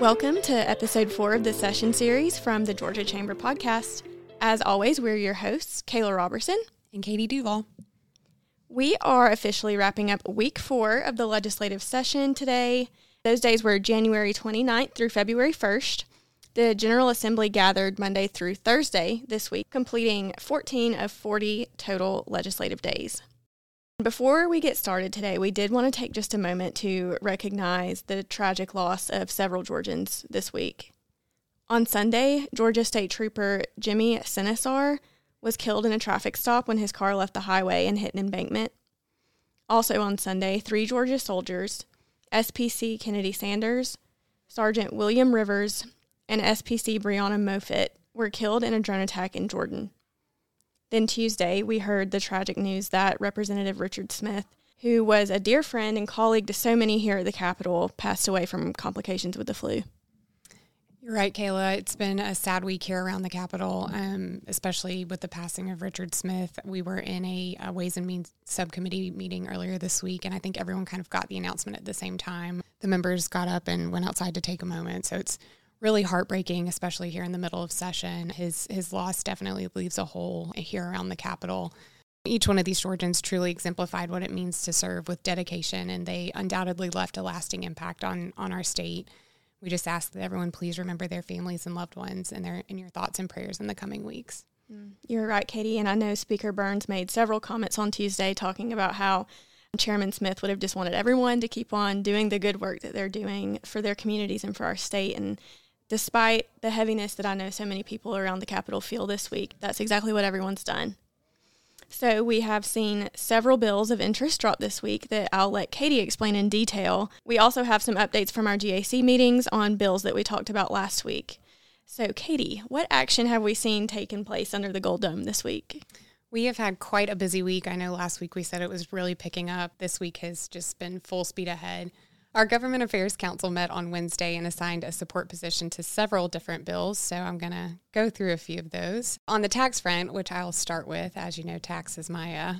Welcome to episode four of the session series from the Georgia Chamber podcast. As always, we're your hosts, Kayla Roberson and Katie Duvall. We are officially wrapping up week four of the legislative session today. Those days were January 29th through February 1st. The General Assembly gathered Monday through Thursday this week, completing 14 of 40 total legislative days. Before we get started today, we did want to take just a moment to recognize the tragic loss of several Georgians this week. On Sunday, Georgia State Trooper Jimmy Cenescar was killed in a traffic stop when his car left the highway and hit an embankment. Also on Sunday, three Georgia soldiers, SPC Kennedy Sanders, Sergeant William Rivers, and SPC Breonna Moffett, were killed in a drone attack in Jordan. Then Tuesday, we heard the tragic news that Representative Richard Smith, who was a dear friend and colleague to so many here at the Capitol, passed away from complications with the flu. You're right, Kayla. It's been a sad week here around the Capitol, um, especially with the passing of Richard Smith. We were in a, a, Ways and Means subcommittee meeting earlier this week, and I think everyone kind of got the announcement at the same time. The members got up and went outside to take a moment. So it's really heartbreaking, especially here in the middle of session. His his loss definitely leaves a hole here around the Capitol. Each one of these Georgians truly exemplified what it means to serve with dedication, and they undoubtedly left a lasting impact on on our state. We just ask that everyone please remember their families and loved ones and their in your thoughts and prayers in the coming weeks. Mm, you're right, Katie, and I know Speaker Burns made several comments on Tuesday talking about how Chairman Smith would have just wanted everyone to keep on doing the good work that they're doing for their communities and for our state and despite the heaviness that I know so many people around the Capitol feel this week, that's exactly what everyone's done. So, we have seen several bills of interest drop this week that I'll let Katie explain in detail. We also have some updates from our GAC meetings on bills that we talked about last week. So, Katie, what action have we seen taken place under the Gold Dome this week? We have had quite a busy week. I know last week we said it was really picking up. This week has just been full speed ahead. Our Government Affairs Council met on Wednesday and assigned a support position to several different bills, so I'm going to go through a few of those. On the tax front, which I'll start with, as you know, tax is my uh,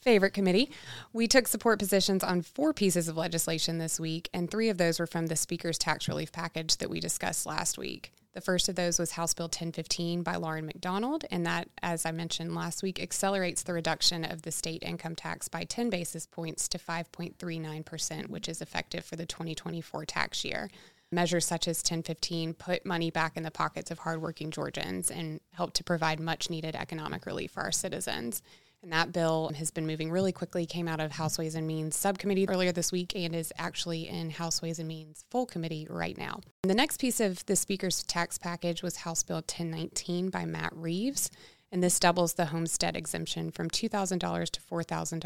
favorite committee, we took support positions on four pieces of legislation this week, and three of those were from the Speaker's tax relief package that we discussed last week. The first of those was House Bill 1015 by Lauren McDonald, and that, as I mentioned last week, accelerates the reduction of the state income tax by 10 basis points to 5.39%, which is effective for the 2024 tax year. Measures such as 1015 put money back in the pockets of hardworking Georgians and help to provide much needed economic relief for our citizens. And that bill has been moving really quickly, came out of House Ways and Means subcommittee earlier this week and is actually in House Ways and Means full committee right now. And the next piece of the Speaker's tax package was House Bill 1019 by Matt Reeves. And this doubles the homestead exemption from $2,000 to $4,000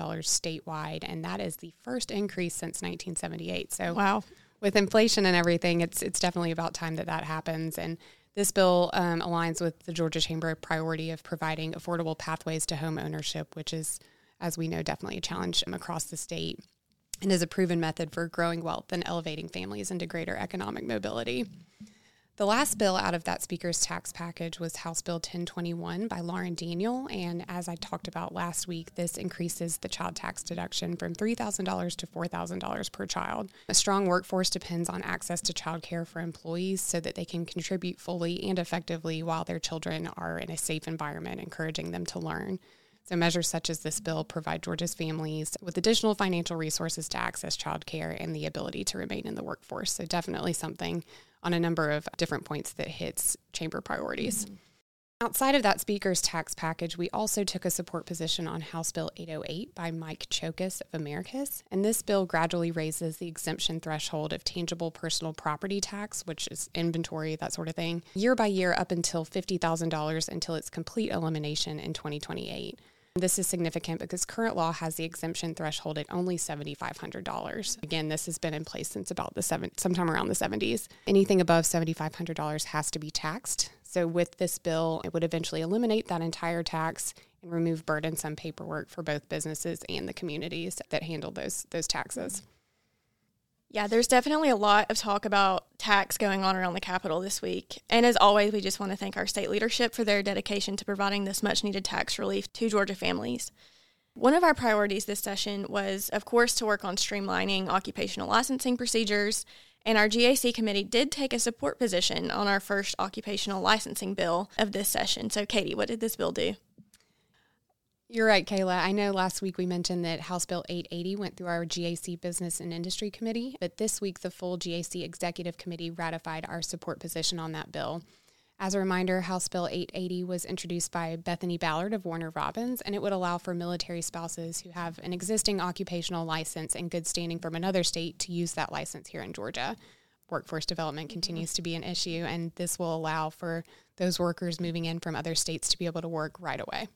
statewide. And that is the first increase since 1978. So, wow. With inflation and everything, it's it's definitely about time that that happens. And this bill um, aligns with the Georgia Chamber priority of providing affordable pathways to home ownership, which is, as we know, definitely a challenge across the state and is a proven method for growing wealth and elevating families into greater economic mobility. The last bill out of that Speaker's tax package was House Bill 1021 by Lauren Daniel. And as I talked about last week, this increases the child tax deduction from $3,000 to $4,000 per child. A strong workforce depends on access to child care for employees so that they can contribute fully and effectively while their children are in a safe environment, encouraging them to learn. So, measures such as this bill provide Georgia's families with additional financial resources to access childcare and the ability to remain in the workforce. So, definitely something on a number of different points that hits chamber priorities. Mm-hmm. Outside of that speaker's tax package, we also took a support position on House Bill 808 by Mike Cheokas of Americus. And this bill gradually raises the exemption threshold of tangible personal property tax, which is inventory, that sort of thing, year by year up until $50,000 until its complete elimination in 2028. This is significant because current law has the exemption threshold at only $7,500. Again, this has been in place since about the seven, sometime around the 70s. Anything above $7,500 has to be taxed. So, with this bill, it would eventually eliminate that entire tax and remove burdensome paperwork for both businesses and the communities that handle those those taxes. Yeah, there's definitely a lot of talk about tax going on around the Capitol this week. And as always, we just want to thank our state leadership for their dedication to providing this much needed tax relief to Georgia families. One of our priorities this session was, of course, to work on streamlining occupational licensing procedures And our GAC committee did take a support position on our first occupational licensing bill of this session. So, Katie, what did this bill do? You're right, Kayla. I know last week we mentioned that House Bill 880 went through our GAC Business and Industry Committee, but this week the full GAC Executive Committee ratified our support position on that bill. As a reminder, House Bill 880 was introduced by Bethany Ballard of Warner Robins, and it would allow for military spouses who have an existing occupational license and good standing from another state to use that license here in Georgia. Workforce development mm-hmm. continues to be an issue, and this will allow for those workers moving in from other states to be able to work right away.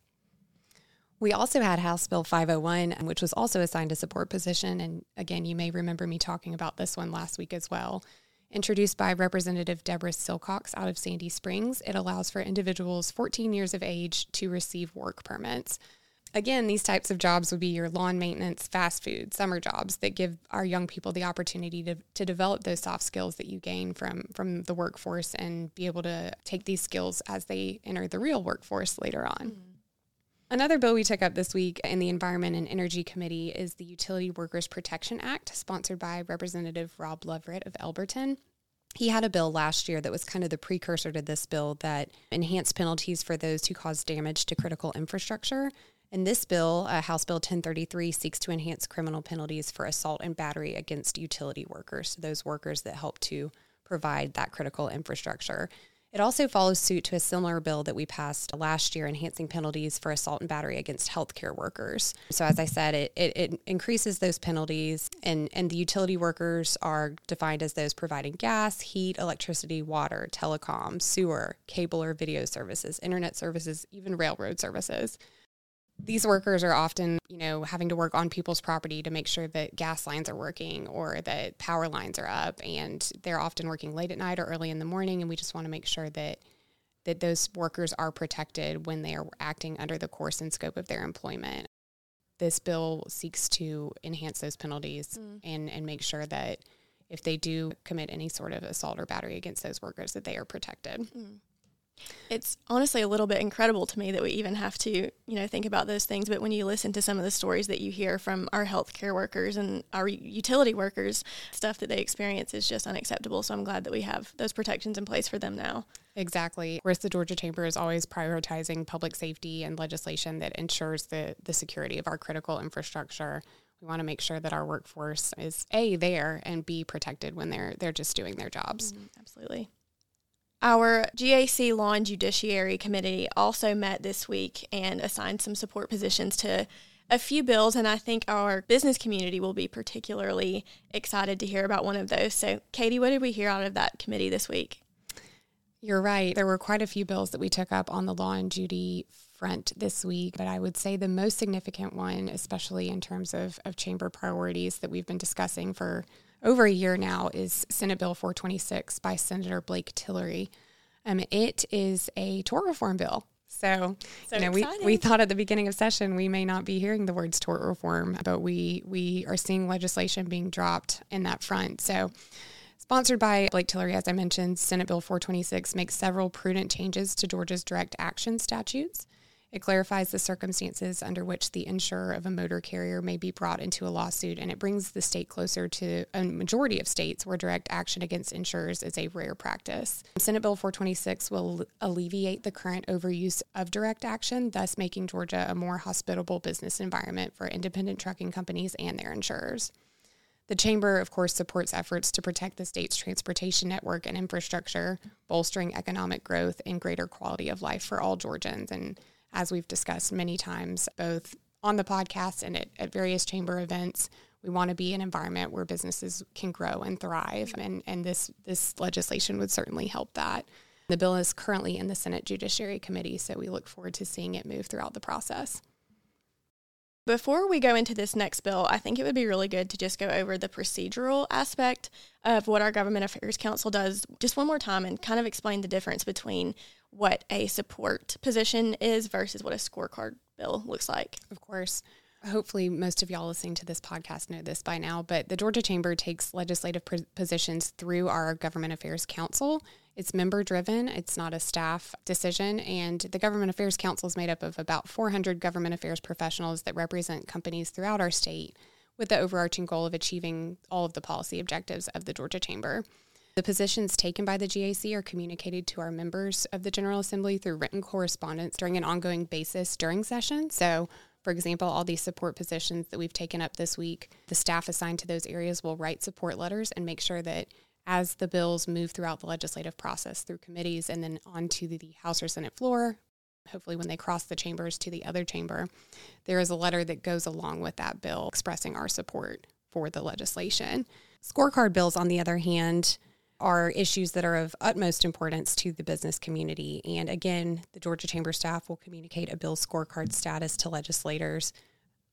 We also had House Bill 501, which was also assigned a support position. And again, you may remember me talking about this one last week as well. Introduced by Representative Deborah Silcox out of Sandy Springs, it allows for individuals 14 years of age to receive work permits. Again, these types of jobs would be your lawn maintenance, fast food, summer jobs that give our young people the opportunity to, to develop those soft skills that you gain from, from the workforce and be able to take these skills as they enter the real workforce later on. Mm-hmm. Another bill we took up this week in the Environment and Energy Committee is the Utility Workers Protection Act, sponsored by Representative Rob Leverett of Elberton. He had a bill last year that was kind of the precursor to this bill that enhanced penalties for those who cause damage to critical infrastructure. And this bill, uh, House Bill 1033, seeks to enhance criminal penalties for assault and battery against utility workers, so those workers that help to provide that critical infrastructure. It also follows suit to a similar bill that we passed last year, enhancing penalties for assault and battery against healthcare workers. So, as I said, it, it, it, increases those penalties, and, and the utility workers are defined as those providing gas, heat, electricity, water, telecom, sewer, cable or video services, internet services, even railroad services these workers are often, you know, having to work on people's property to make sure that gas lines are working or that power lines are up and they're often working late at night or early in the morning and we just want to make sure that that those workers are protected when they are acting under the course and scope of their employment. This bill seeks to enhance those penalties mm. and and make sure that if they do commit any sort of assault or battery against those workers that they are protected. Mm. It's honestly a little bit incredible to me that we even have to, you know, think about those things. But when you listen to some of the stories that you hear from our healthcare workers and our utility workers, stuff that they experience is just unacceptable. So I'm glad that we have those protections in place for them now. Exactly. Whereas the Georgia Chamber is always prioritizing public safety and legislation that ensures the, the security of our critical infrastructure. We want to make sure that our workforce is A, there and B, protected when they're they're just doing their jobs. Mm, absolutely. Our GAC Law and Judiciary Committee also met this week and assigned some support positions to a few bills, and I think our business community will be particularly excited to hear about one of those. So, Katie, what did we hear out of that committee this week? You're right. There were quite a few bills that we took up on the law and Judy front this week, but I would say the most significant one, especially in terms of, of chamber priorities that we've been discussing for over a year now is Senate Bill 426 by Senator Blake Tillery. Um, it is a tort reform bill. So, so you know, we, we thought at the beginning of session we may not be hearing the words tort reform, but we we are seeing legislation being dropped in that front. So, sponsored by Blake Tillery, as I mentioned, Senate Bill 426 makes several prudent changes to Georgia's direct action statutes. It clarifies the circumstances under which the insurer of a motor carrier may be brought into a lawsuit, and it brings the state closer to a majority of states where direct action against insurers is a rare practice. Senate Bill 426 will alleviate the current overuse of direct action, thus making Georgia a more hospitable business environment for independent trucking companies and their insurers. The Chamber, of course, supports efforts to protect the state's transportation network and infrastructure, bolstering economic growth and greater quality of life for all Georgians. And as we've discussed many times, both on the podcast and at, at various chamber events, we want to be an environment where businesses can grow and thrive. And, and this, this legislation would certainly help that. The bill is currently in the Senate Judiciary Committee, so we look forward to seeing it move throughout the process. Before we go into this next bill, I think it would be really good to just go over the procedural aspect of what our Government Affairs Council does just one more time and kind of explain the difference between what a support position is versus what a scorecard bill looks like. Of course. Hopefully, most of y'all listening to this podcast know this by now, but the Georgia Chamber takes legislative positions through our Government Affairs Council. It's member driven, it's not a staff decision, and the Government Affairs Council is made up of about 400 government affairs professionals that represent companies throughout our state with the overarching goal of achieving all of the policy objectives of the Georgia Chamber. The positions taken by the GAC are communicated to our members of the General Assembly through written correspondence during an ongoing basis during session. So, for example, all these support positions that we've taken up this week, the staff assigned to those areas will write support letters and make sure that as the bills move throughout the legislative process through committees and then onto the House or Senate floor, hopefully when they cross the chambers to the other chamber, there is a letter that goes along with that bill expressing our support for the legislation. Scorecard bills, on the other hand, are issues that are of utmost importance to the business community. And again, the Georgia Chamber staff will communicate a bill scorecard status to legislators.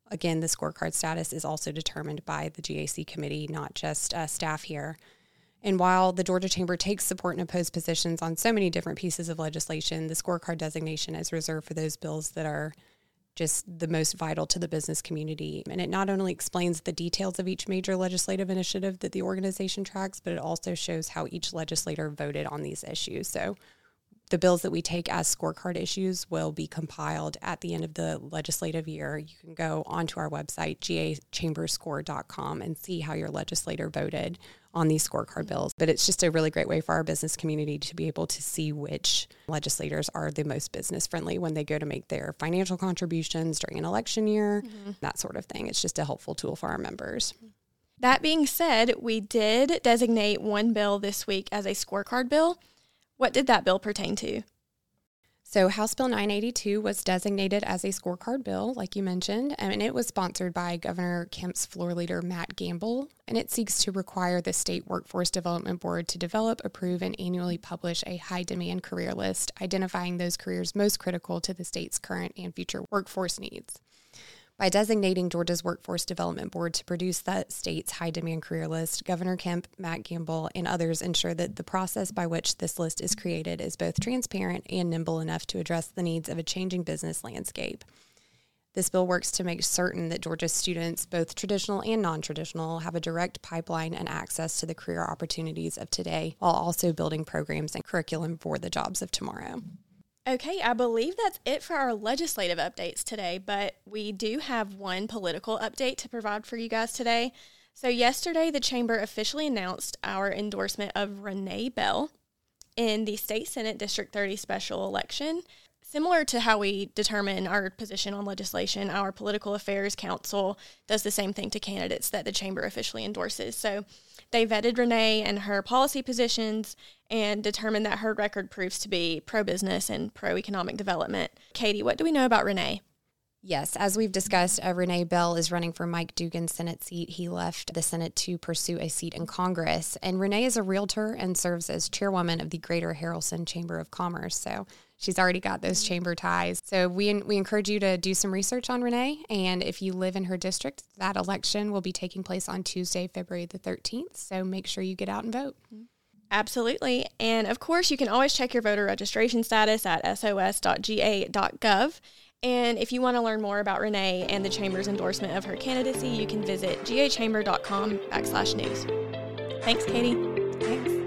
Again, the scorecard status is also determined by the GAC committee, not just uh, staff here. And while the Georgia Chamber takes support and opposed positions on so many different pieces of legislation, the scorecard designation is reserved for those bills that are just the most vital to the business community. And it not only explains the details of each major legislative initiative that the organization tracks, but it also shows how each legislator voted on these issues. So the bills that we take as scorecard issues will be compiled at the end of the legislative year. You can go onto our website, gachamberscore.com, and see how your legislator voted on these scorecard bills. But it's just a really great way for our business community to be able to see which legislators are the most business friendly when they go to make their financial contributions during an election year, mm-hmm. that sort of thing. It's just a helpful tool for our members. That being said, we did designate one bill this week as a scorecard bill. What did that bill pertain to? So, House Bill 982 was designated as a scorecard bill, like you mentioned, and it was sponsored by Governor Kemp's floor leader, Matt Gambill. And it seeks to require the State Workforce Development Board to develop, approve, and annually publish a high demand career list, identifying those careers most critical to the state's current and future workforce needs. By designating Georgia's Workforce Development Board to produce the state's high demand career list, Governor Kemp, Matt Gambill, and others ensure that the process by which this list is created is both transparent and nimble enough to address the needs of a changing business landscape. This bill works to make certain that Georgia's students, both traditional and non traditional, have a direct pipeline and access to the career opportunities of today while also building programs and curriculum for the jobs of tomorrow. Okay, I believe that's it for our legislative updates today, but we do have one political update to provide for you guys today. So, yesterday, the Chamber officially announced our endorsement of Renee Bell in the State Senate District 30 special election. Similar to how we determine our position on legislation, our Political Affairs Council does the same thing to candidates that the Chamber officially endorses. So, they vetted Renee and her policy positions and determined that her record proves to be pro business and pro economic development. Katie, what do we know about Renee? Yes, as we've discussed, uh, Renee Bell is running for Mike Dugan's Senate seat. He left the Senate to pursue a seat in Congress. And Renee is a realtor and serves as chairwoman of the Greater Haralson Chamber of Commerce. So she's already got those mm-hmm. chamber ties. So we, we encourage you to do some research on Renee. And if you live in her district, that election will be taking place on Tuesday, February the 13th. So make sure you get out and vote. Mm-hmm. Absolutely. And of course, you can always check your voter registration status at sos.ga.gov. And if you want to learn more about Renee and the Chamber's endorsement of her candidacy, you can visit gachamber.com backslash news. Thanks, Katie. Thanks.